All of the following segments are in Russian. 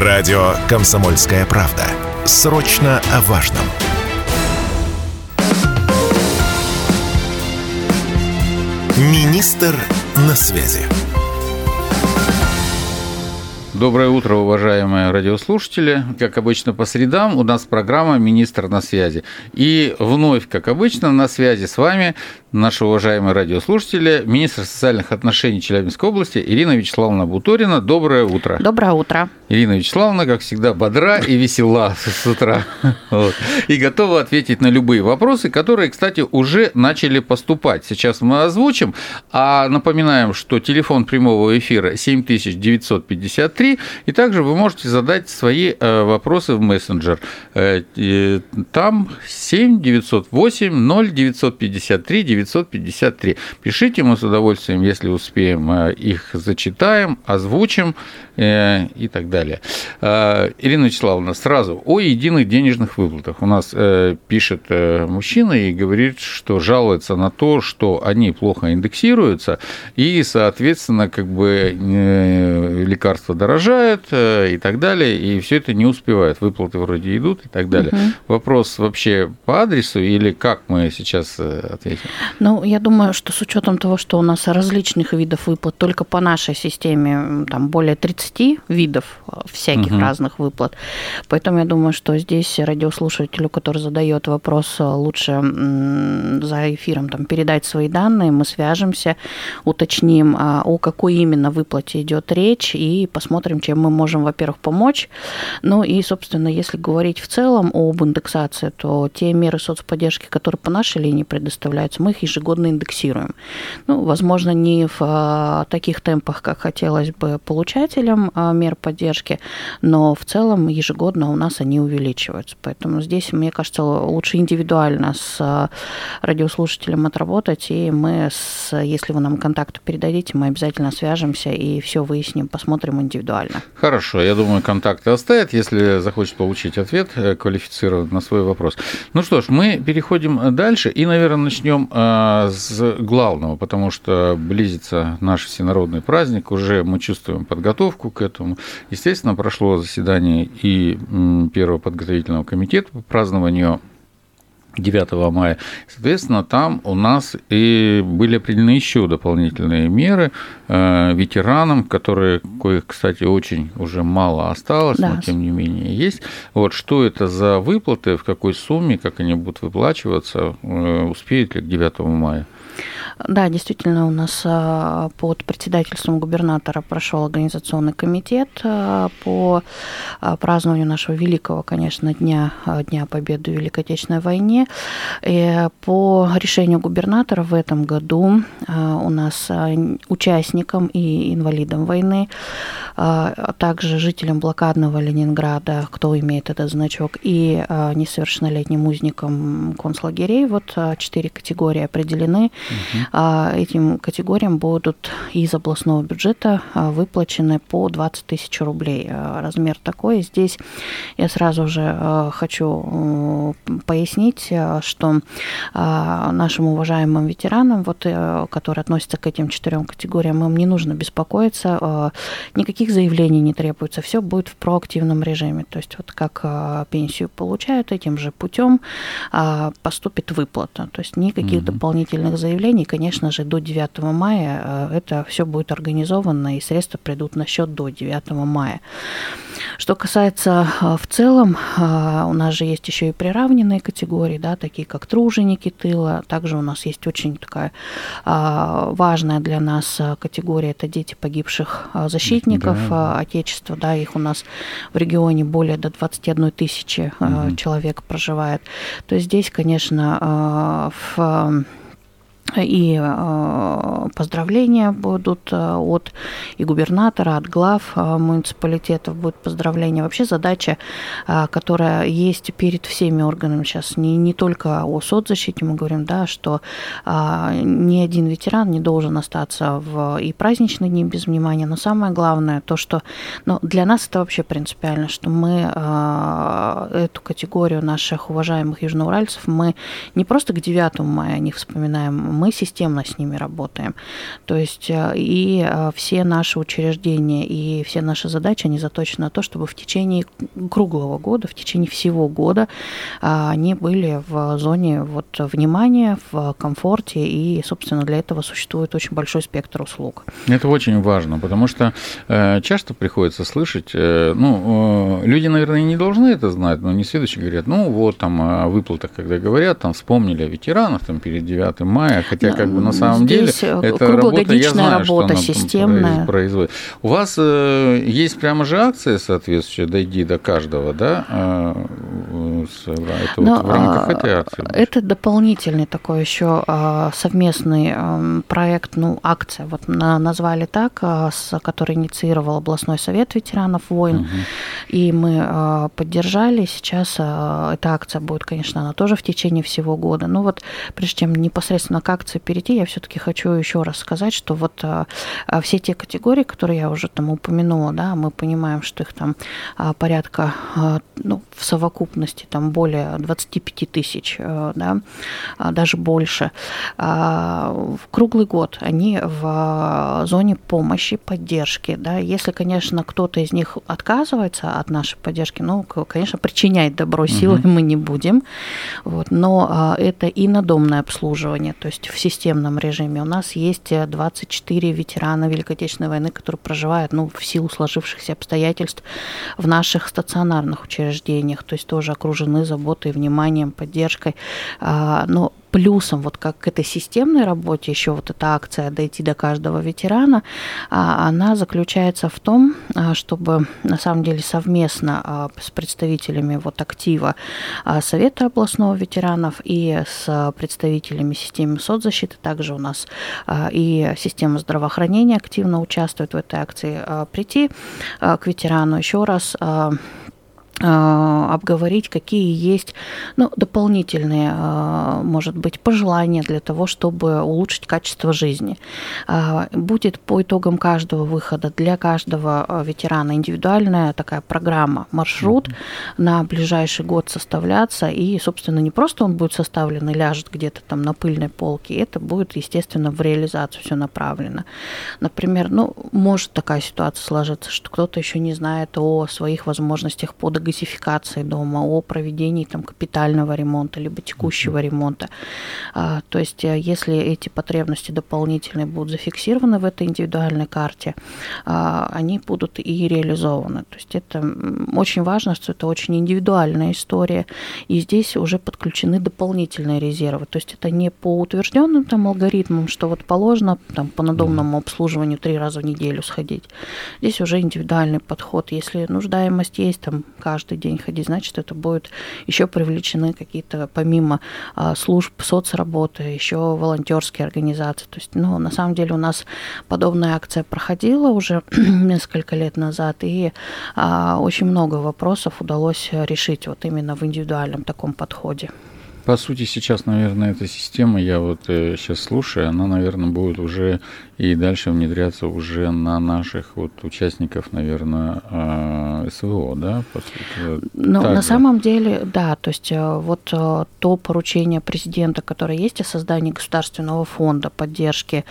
Радио «Комсомольская правда». Срочно о важном. Министр на связи. Доброе утро, уважаемые радиослушатели. Как обычно, по средам у нас программа «Министр на связи». И вновь, как обычно, на связи с вами наши уважаемые радиослушатели, министр социальных отношений Челябинской области Ирина Вячеславовна Буторина. Доброе утро. Доброе утро. Ирина Вячеславовна, как всегда, бодра и весела с утра. Вот. И готова ответить на любые вопросы, которые, кстати, уже начали поступать. Сейчас мы озвучим. А напоминаем, что телефон прямого эфира 7953, и также вы можете задать свои э, вопросы в мессенджер. Э, там 7 908 0 953 953. Пишите, мы с удовольствием, если успеем, э, их зачитаем, озвучим и так далее. Э, Ирина Вячеславовна, сразу о единых денежных выплатах. У нас пишет мужчина и говорит, что жалуется на то, что они плохо индексируются, и, соответственно, как бы лекарства дорожают и так далее, и все это не успевает. Выплаты вроде идут и так далее. Угу. Вопрос вообще по адресу или как мы сейчас ответим? Ну, я думаю, что с учетом того, что у нас различных видов выплат, только по нашей системе там более 30 видов э, всяких угу. разных выплат. Поэтому я думаю, что здесь радиослушателю, который задает вопрос, э, лучше за эфиром там, передать свои данные, мы свяжемся, уточним, а, о какой именно выплате идет речь, и посмотрим, чем мы можем, во-первых, помочь. Ну и, собственно, если говорить в целом об индексации, то те меры соцподдержки, которые по нашей линии предоставляются, мы их ежегодно индексируем. Ну, возможно, не в а, таких темпах, как хотелось бы получателям а, мер поддержки, но в целом ежегодно у нас они увеличиваются. Поэтому здесь, мне кажется, лучше индивидуально с а, радиослушателем отработать, и мы, с, если вы нам контакты передадите, мы обязательно свяжемся и все выясним, посмотрим индивидуально. Хорошо, я думаю, контакты оставят, если захочет получить ответ э, квалифицированный на свой вопрос. Ну что ж, мы переходим дальше и, наверное, начнем а, с главного, потому что близится наш всенародный праздник, уже мы чувствуем подготовку к этому. Естественно, прошло заседание и первого подготовительного комитета по празднованию 9 мая. Соответственно, там у нас и были определены еще дополнительные меры э, ветеранам, которые, коих, кстати, очень уже мало осталось, да. но тем не менее есть. Вот что это за выплаты, в какой сумме, как они будут выплачиваться, э, успеют ли к 9 мая? Да, действительно, у нас а, под председательством губернатора прошел организационный комитет а, по а, празднованию нашего великого, конечно, дня, дня Победы в Великой Отечественной войне. И по решению губернатора в этом году у нас участникам и инвалидам войны, а также жителям блокадного Ленинграда, кто имеет этот значок, и несовершеннолетним узникам концлагерей, вот четыре категории определены. Угу. А, этим категориям будут из областного бюджета а, выплачены по 20 тысяч рублей. А, размер такой. Здесь я сразу же хочу пояснить, что нашим уважаемым ветеранам, вот, э, которые относятся к этим четырем категориям, им не нужно беспокоиться, никаких заявлений не требуется, все будет в проактивном режиме. То есть вот как пенсию получают, этим же путем поступит выплата. То есть никаких угу. дополнительных заявлений, конечно же, до 9 мая э, это все будет организовано, и средства придут на счет до 9 мая. Что касается э, в целом, э, у нас же есть еще и приравненные категории, да, такие как труженики тыла. Также у нас есть очень такая важная для нас категория, это дети погибших защитников да. Отечества. Да, их у нас в регионе более до 21 тысячи угу. человек проживает. То есть здесь, конечно, в и э, поздравления будут э, от и губернатора, от глав э, муниципалитетов будут поздравления. Вообще задача, которая есть перед всеми органами сейчас, не, не только о соцзащите мы говорим, да, что ни один ветеран не должен остаться в и праздничные дни без внимания, но самое главное то, что ну, для нас это вообще принципиально, что мы эту категорию наших уважаемых южноуральцев мы не просто к 9 мая о них вспоминаем, мы системно с ними работаем. То есть и все наши учреждения, и все наши задачи, они заточены на то, чтобы в течение круглого года, в течение всего года они были в зоне вот, внимания, в комфорте, и, собственно, для этого существует очень большой спектр услуг. Это очень важно, потому что э, часто приходится слышать, э, ну, э, люди, наверное, не должны это знать, но не следующие говорят, ну, вот там о выплатах, когда говорят, там вспомнили о ветеранах там перед 9 мая, хотя как бы на самом деле это работа, я знаю, работа, что системная. производит. У вас э, есть прямо же акция соответствующая, дойди до каждого, да, э, это Но, вот в рамках этой акции? Это дополнительный такой еще а, совместный проект, ну, акция, вот назвали так, а, с, который инициировал областной совет ветеранов войн, угу. и мы а, поддержали. Сейчас эта акция будет, конечно, она тоже в течение всего года. Но вот прежде чем непосредственно к акции перейти, я все-таки хочу еще раз сказать, что вот все те категории, которые я уже там упомянула, да, мы понимаем, что их там порядка, ну, в совокупности там более 25 тысяч, э, да, а, даже больше. А, в круглый год они в зоне помощи, поддержки. Да. Если, конечно, кто-то из них отказывается от нашей поддержки, ну, конечно, причинять добро силой угу. мы не будем. Вот, но а, это и надомное обслуживание, то есть в системном режиме. У нас есть 24 ветерана Великой Отечественной войны, которые проживают ну, в силу сложившихся обстоятельств в наших стационарных учреждениях, то есть тоже окружены заботой, вниманием, поддержкой. Но плюсом вот как к этой системной работе еще вот эта акция «Дойти до каждого ветерана», а, она заключается в том, а, чтобы на самом деле совместно а, с представителями вот актива Совета областного ветеранов и с представителями системы соцзащиты, также у нас и система здравоохранения активно участвует в этой акции, прийти к ветерану еще раз обговорить, какие есть ну, дополнительные, а, может быть, пожелания для того, чтобы улучшить качество жизни. А, будет по итогам каждого выхода для каждого ветерана индивидуальная такая программа, маршрут mm-hmm. на ближайший год составляться, и, собственно, не просто он будет составлен и ляжет где-то там на пыльной полке, это будет, естественно, в реализацию все направлено. Например, ну, может такая ситуация сложиться, что кто-то еще не знает о своих возможностях по договору газификации дома, о проведении там, капитального ремонта, либо текущего ремонта. А, то есть, э, если эти потребности дополнительные будут зафиксированы в этой индивидуальной карте, а, они будут и реализованы. То есть, это очень важно, что это очень индивидуальная история, и здесь уже подключены дополнительные резервы. То есть, это не по утвержденным там алгоритмам, что вот положено там, по надомному обслуживанию три раза в неделю сходить. Здесь уже индивидуальный подход. Если нуждаемость есть, там каждый день ходить, значит, это будет еще привлечены какие-то, помимо а, служб соцработы, еще волонтерские организации. То есть, ну, на самом деле у нас подобная акция проходила уже несколько лет назад, и а, очень много вопросов удалось решить вот именно в индивидуальном таком подходе. По сути, сейчас, наверное, эта система, я вот сейчас э, слушаю, она, наверное, будет уже и дальше внедряться уже на наших вот участников, наверное, а, СВО, да, сути. Ну, на самом деле, да, то есть э, вот э, то поручение президента, которое есть о создании государственного фонда поддержки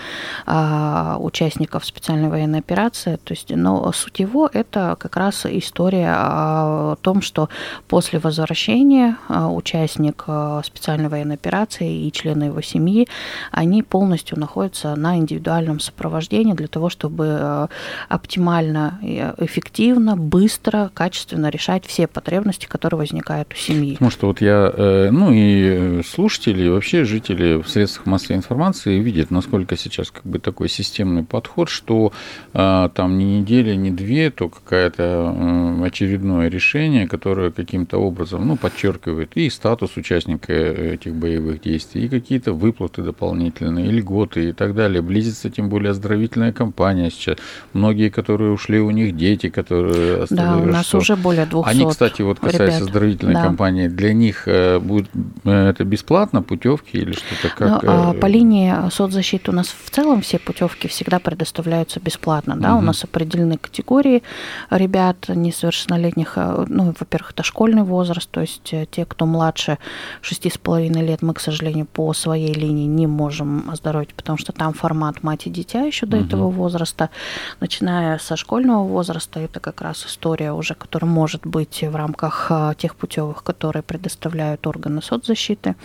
а, участников специальной военной операции, то есть, но суть его это как раз история о том, что после возвращения а, участник специальной военной операции и члены его семьи, они полностью находятся на индивидуальном программ сопровождения для того, чтобы э, оптимально, эффективно, быстро, качественно решать все потребности, которые возникают у семьи. Потому что вот я, э, ну и слушатели, и вообще жители в средствах массовой информации видят, насколько сейчас как бы такой системный подход, что э, там не неделя, не две, то какое-то очередное решение, которое каким-то образом, ну, подчеркивает и статус участника этих боевых действий, и какие-то выплаты дополнительные, и льготы и так далее, близится тем более оздоровительная кампания сейчас. Многие, которые ушли, у них дети, которые Да, Да, у нас что... уже более 200 Они, кстати, вот касаясь ребят. оздоровительной да. кампании, для них э, будет э, это бесплатно, путевки или что-то как? Ну, а по линии соцзащиты у нас в целом все путевки всегда предоставляются бесплатно, да, угу. у нас определены категории ребят несовершеннолетних, ну, во-первых, это школьный возраст, то есть те, кто младше 6,5 лет, мы, к сожалению, по своей линии не можем оздоровить, потому что там формат мать и дитя еще до угу. этого возраста, начиная со школьного возраста, это как раз история уже, которая может быть в рамках а, тех путевых, которые предоставляют органы соцзащиты.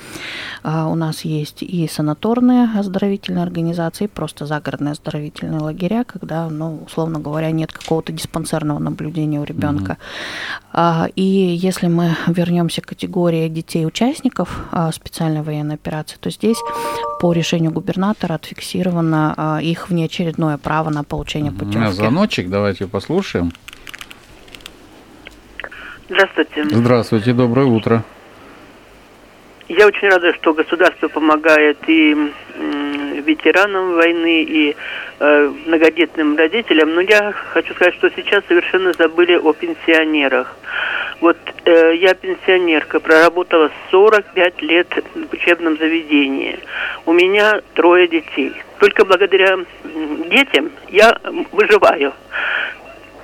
А, у нас есть и санаторные оздоровительные организации, просто загородные оздоровительные лагеря, когда, ну, условно говоря, нет какого-то диспансерного наблюдения у ребенка. Угу. И если мы вернемся к категории детей-участников специальной военной операции, то здесь по решению губернатора отфиксировано их внеочередное право на получение путевки. У меня звоночек, давайте послушаем. Здравствуйте. Здравствуйте, доброе утро. Я очень рада, что государство помогает и ветеранам войны, и э, многодетным родителям, но я хочу сказать, что сейчас совершенно забыли о пенсионерах. Вот э, я пенсионерка, проработала 45 лет в учебном заведении. У меня трое детей. Только благодаря детям я выживаю.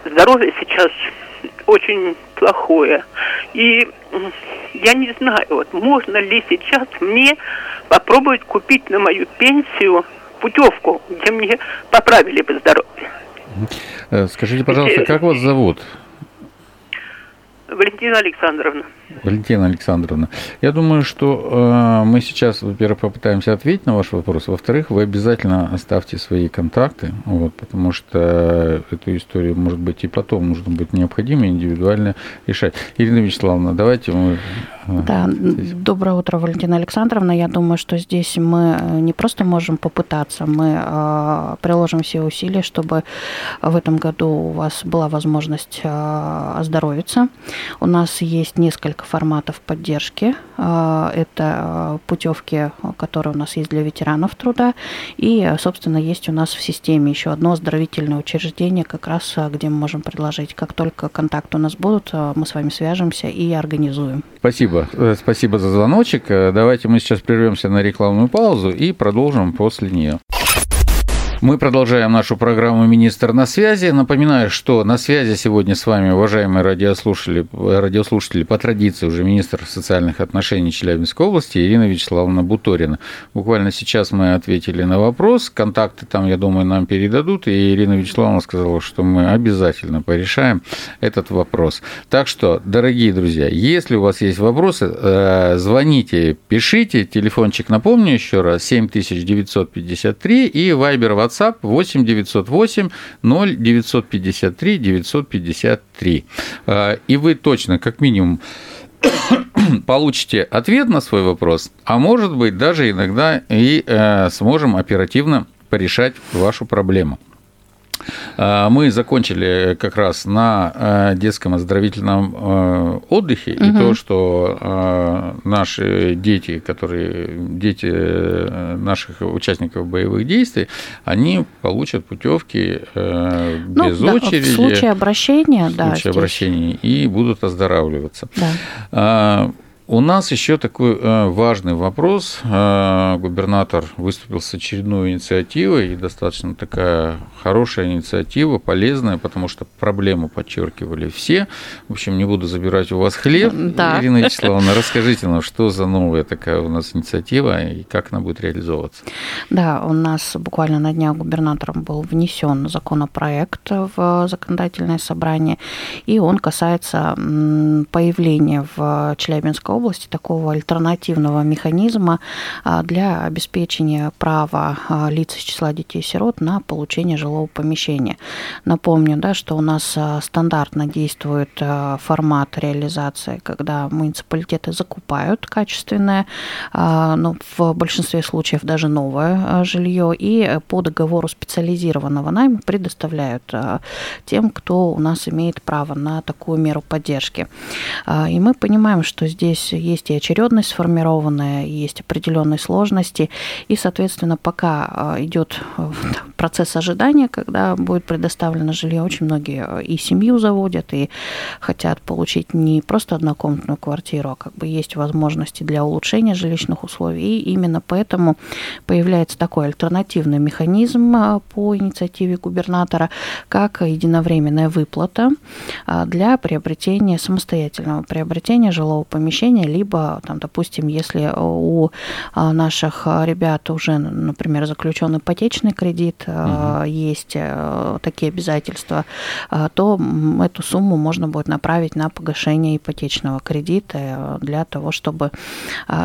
Здоровье сейчас очень плохое. И я не знаю, вот можно ли сейчас мне попробовать купить на мою пенсию путевку, где мне поправили бы здоровье. Э, скажите, пожалуйста, как вас зовут? Валентина Александровна. Валентина Александровна, я думаю, что э, мы сейчас, во-первых, попытаемся ответить на ваш вопрос, во-вторых, вы обязательно оставьте свои контакты, вот, потому что эту историю, может быть, и потом нужно будет необходимо индивидуально решать. Ирина Вячеславовна, давайте мы... Э, да, здесь... доброе утро, Валентина Александровна. Я думаю, что здесь мы э, не просто можем попытаться, мы э, приложим все усилия, чтобы в этом году у вас была возможность э, оздоровиться. У нас есть несколько форматов поддержки. А, это а, путевки, которые у нас есть для ветеранов труда. И, собственно, есть у нас в системе еще одно оздоровительное учреждение, как раз а, где мы можем предложить. Как только контакты у нас будут, мы с вами свяжемся и организуем. Спасибо. Э, спасибо за звоночек. Э, давайте мы сейчас прервемся на рекламную паузу и продолжим после нее. Мы продолжаем нашу программу «Министр на связи». Напоминаю, что на связи сегодня с вами, уважаемые радиослушатели, радиослушатели по традиции уже министр социальных отношений Челябинской области Ирина Вячеславовна Буторина. Буквально сейчас мы ответили на вопрос. Контакты там, я думаю, нам передадут. И Ирина Вячеславовна сказала, что мы обязательно порешаем этот вопрос. Так что, дорогие друзья, если у вас есть вопросы, э, звоните, пишите. Телефончик, напомню еще раз, 7953 и Вайбер WhatsApp 8 908 0 953 953. И вы точно, как минимум, получите ответ на свой вопрос, а может быть даже иногда и э, сможем оперативно порешать вашу проблему. А, мы закончили как раз на э, детском оздоровительном э, отдыхе, угу. и то, что э, наши дети, которые дети наших участников боевых действий, они получат путевки ну, без да, очереди. В случае обращения, в да. В случае обращения и будут оздоравливаться. Да. У нас еще такой э, важный вопрос. Э, губернатор выступил с очередной инициативой, и достаточно такая хорошая инициатива, полезная, потому что проблему подчеркивали все. В общем, не буду забирать у вас хлеб. Да. Ирина Вячеславовна, расскажите нам, что за новая такая у нас инициатива и как она будет реализовываться? Да, у нас буквально на днях губернатором был внесен законопроект в законодательное собрание, и он касается появления в Челябинской области такого альтернативного механизма а, для обеспечения права а, лиц из числа детей-сирот на получение жилого помещения. Напомню, да, что у нас а, стандартно действует формат реализации, когда муниципалитеты закупают качественное, ну, в большинстве случаев даже новое жилье, и по договору специализированного найма предоставляют тем, кто у нас имеет право на такую меру поддержки. И мы понимаем, что здесь есть есть и очередность сформированная, есть определенные сложности, и, соответственно, пока идет процесс ожидания, когда будет предоставлено жилье, очень многие и семью заводят, и хотят получить не просто однокомнатную квартиру, а как бы есть возможности для улучшения жилищных условий, и именно поэтому появляется такой альтернативный механизм по инициативе губернатора, как единовременная выплата для приобретения самостоятельного приобретения жилого помещения, либо, там, допустим, если у наших ребят уже, например, заключен ипотечный кредит, угу. есть э, такие обязательства, то эту сумму можно будет направить на погашение ипотечного кредита э, для того, чтобы,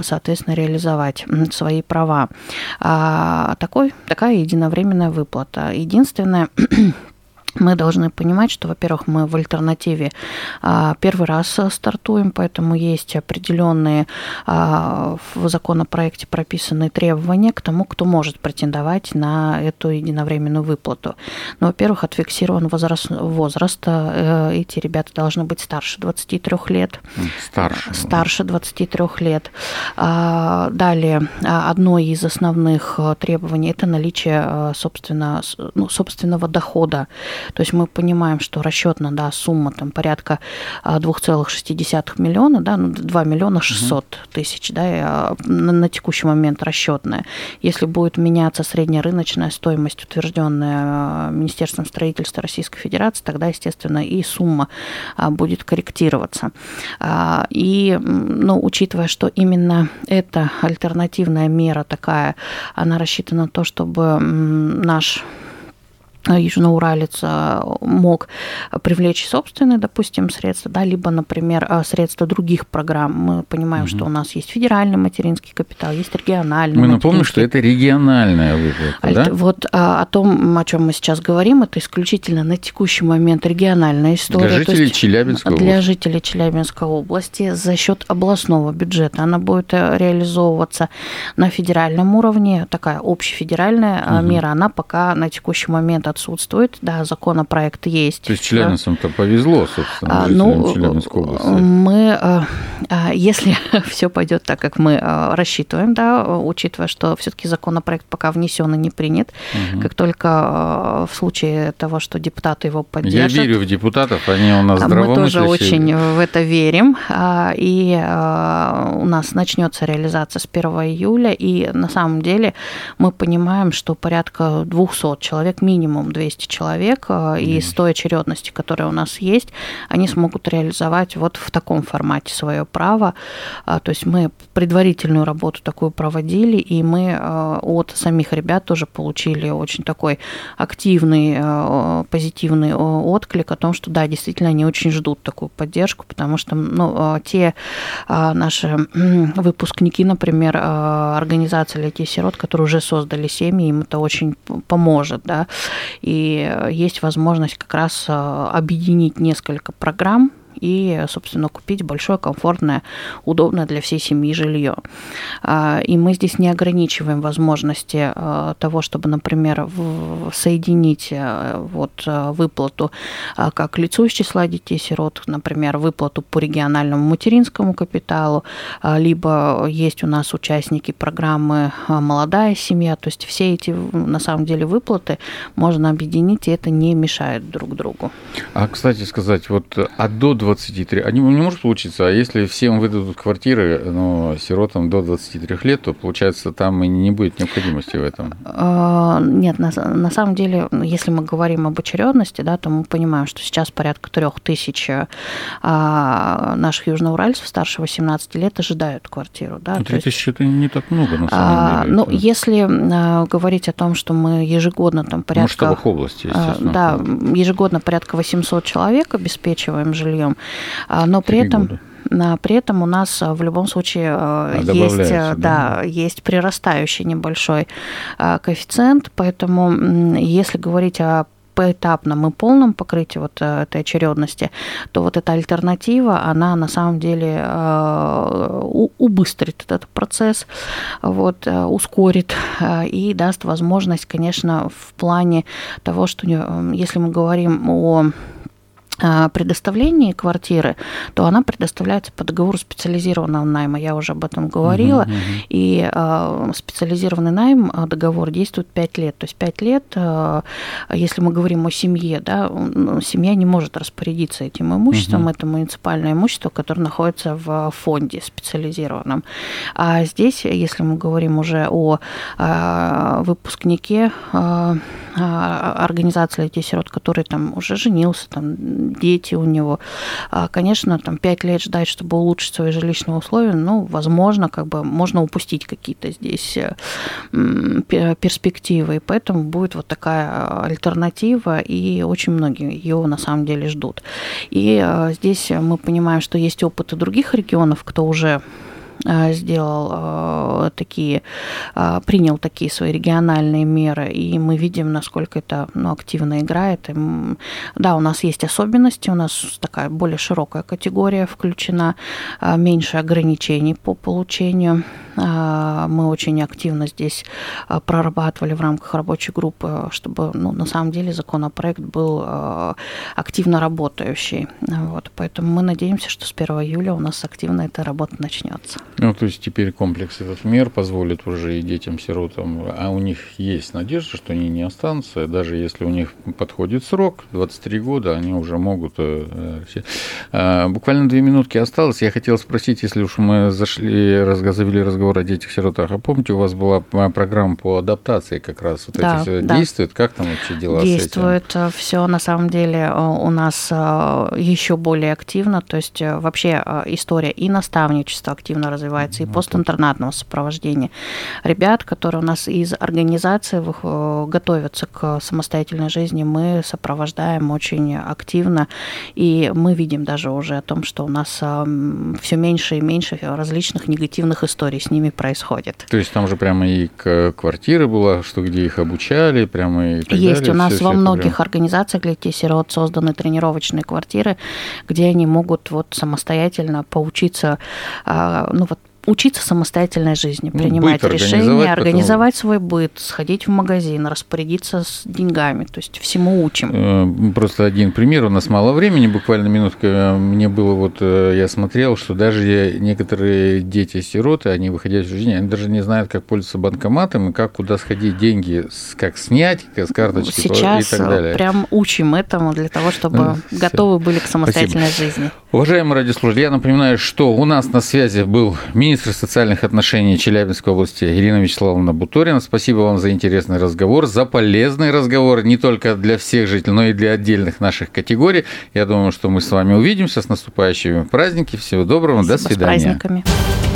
соответственно, реализовать свои права. Такой, такая единовременная выплата. Единственное, мы должны понимать, что, во-первых, мы в альтернативе а, первый раз стартуем, поэтому есть определенные а, в законопроекте прописанные требования к тому, кто может претендовать на эту единовременную выплату. Ну, во-первых, отфиксирован возраст, возраст. Э, эти ребята должны быть старше 23 лет. Старше. Старше 23 лет. А, далее, одно из основных э, требований – это наличие э, собственно, ну, собственного дохода то есть мы понимаем, что расчетная да, сумма там порядка 2,6 а, миллиона, да, ну, 2 миллиона 600 тысяч да, а, на, на текущий момент расчетная. Если будет меняться среднерыночная стоимость, утвержденная а, Министерством строительства Российской Федерации, тогда, естественно, и сумма будет корректироваться. И, ну, учитывая, что именно эта альтернативная мера такая, она рассчитана на то, чтобы наш южноуралец а, мог привлечь собственные, допустим, средства, да, либо, например, а, средства других программ. Мы понимаем, угу. что у нас есть федеральный материнский капитал, есть региональный. Мы напомним, что это региональная выплата, а, да? Вот о том, о чем мы сейчас говорим, это исключительно на текущий момент региональная история. Для жителей Челябинской области. Для жителей Челябинской области за счет областного бюджета. Она будет э, реализовываться на федеральном уровне, такая общефедеральная угу. мера, она пока на текущий момент отсутствует, да, законопроект есть. То есть челябинцам-то да. повезло, собственно, а, ну, Челябинской области. Мы, а, а, если все пойдет так, как мы а, рассчитываем, да, учитывая, что все-таки законопроект пока внесен и не принят, угу. как только в случае того, что депутаты его поддержат. Я верю в депутатов, они у нас Мы тоже очень в это верим, и у нас начнется реализация с 1 июля, и на самом деле мы понимаем, что порядка 200 человек минимум минимум 200 человек, mm. и с той очередности, которая у нас есть, они смогут реализовать вот в таком формате свое право. А, то есть мы предварительную работу такую проводили, и мы а, от самих ребят тоже получили очень такой активный, позитивный отклик о том, что да, действительно они очень ждут такую поддержку, потому что ну, те наши выпускники, например, организации для детей сирот, которые уже создали семьи, им это очень поможет, да, и э, есть возможность как раз э, объединить несколько программ и, собственно, купить большое, комфортное, удобное для всей семьи жилье. А, и мы здесь не ограничиваем возможности э, того, чтобы, например, соединить вот выплату как лицу из числа детей-сирот, например, выплату по региональному материнскому капиталу, либо есть у нас участники программы «Молодая семья», то есть все эти, на самом деле, выплаты можно объединить, и это не мешает друг другу. А, кстати сказать, вот а до 23, а не, может получиться, а если всем выдадут квартиры, но сиротам до 23 лет, то, получается, там и не будет необходимости в этом? А, нет, на, на самом деле, если мы говорим об очередности, да, то мы понимаем, что сейчас порядка трех тысяч а, наших южноуральцев старше 18 лет ожидают квартиру. Да, ну, тысяч это не так много, на самом деле. Ну, если говорить о том, что мы ежегодно там порядка... Масштабах области, естественно. Да, ежегодно порядка 800 человек обеспечиваем жильем, а, но при этом... Года. При этом у нас в любом случае а, есть, да, да, есть прирастающий небольшой а, коэффициент, поэтому если говорить о поэтапном и полном покрытии вот э, этой очередности, то вот эта альтернатива, она на самом деле э, убыстрит этот процесс, вот, э, ускорит и даст возможность, конечно, в плане того, что если мы говорим о предоставлении квартиры, то она предоставляется по договору специализированного найма. Я уже об этом говорила. Uh-huh, uh-huh. И э, специализированный найм договор действует 5 лет. То есть 5 лет, э, если мы говорим о семье, да, семья не может распорядиться этим имуществом. Uh-huh. Это муниципальное имущество, которое находится в фонде специализированном. А здесь, если мы говорим уже о э, выпускнике э, организации детей-сирот, который там уже женился, там дети у него. А, конечно, там 5 лет ждать, чтобы улучшить свои жилищные условия, ну, возможно, как бы можно упустить какие-то здесь э, перспективы, и поэтому будет вот такая альтернатива, и очень многие ее на самом деле ждут. И э, здесь мы понимаем, что есть опыты других регионов, кто уже Э, сделал э, такие, э, принял такие свои региональные меры, и мы видим, насколько это ну, активно играет. И, да, у нас есть особенности, у нас такая более широкая категория включена, меньше ограничений по получению а, мы очень активно здесь а, прорабатывали в рамках рабочей группы, чтобы ну, на самом деле законопроект был а, активно работающий. Вот, поэтому мы надеемся, что с 1 июля у нас активно эта работа начнется. Ну, то есть теперь комплекс этот мер позволит уже и детям-сиротам, а у них есть надежда, что они не останутся, даже если у них подходит срок, 23 года, они уже могут... Э, э, буквально две минутки осталось. Я хотел спросить, если уж мы зашли, завели разговор о детях-сиротах. А помните, у вас была программа по адаптации как раз вот да, эти да. действует? Как там вообще дела Действует с этим? все на самом деле э, у нас э, еще более активно. То есть э, вообще история и наставничества активно развивается, и постинтернатного сопровождения ребят, которые у нас из организации готовятся к самостоятельной жизни, мы сопровождаем очень активно, и мы видим даже уже о том, что у нас все меньше и меньше различных негативных историй с ними происходит. То есть там же прямо и квартира была, что где их обучали, прямо и так Есть далее. у нас все, во многих прям... организациях для детей-сирот созданы тренировочные квартиры, где они могут вот самостоятельно поучиться, а, ну вот учиться самостоятельной жизни, ну, принимать решения, организовать потом... свой быт, сходить в магазин, распорядиться с деньгами, то есть всему учим. Э, просто один пример, у нас мало времени, буквально минутка, мне было вот, э, я смотрел, что даже некоторые дети-сироты, они выходя из жизни, они даже не знают, как пользоваться банкоматом и как куда сходить деньги, как снять с карточки Сейчас и так далее. прям учим этому для того, чтобы Все. готовы были к самостоятельной Спасибо. жизни. Уважаемые радиослушатели, я напоминаю, что у нас на связи был министр министр социальных отношений Челябинской области Ирина Вячеславовна Буторина. Спасибо вам за интересный разговор, за полезный разговор не только для всех жителей, но и для отдельных наших категорий. Я думаю, что мы с вами увидимся с наступающими праздниками. Всего доброго, Спасибо, до свидания. С праздниками.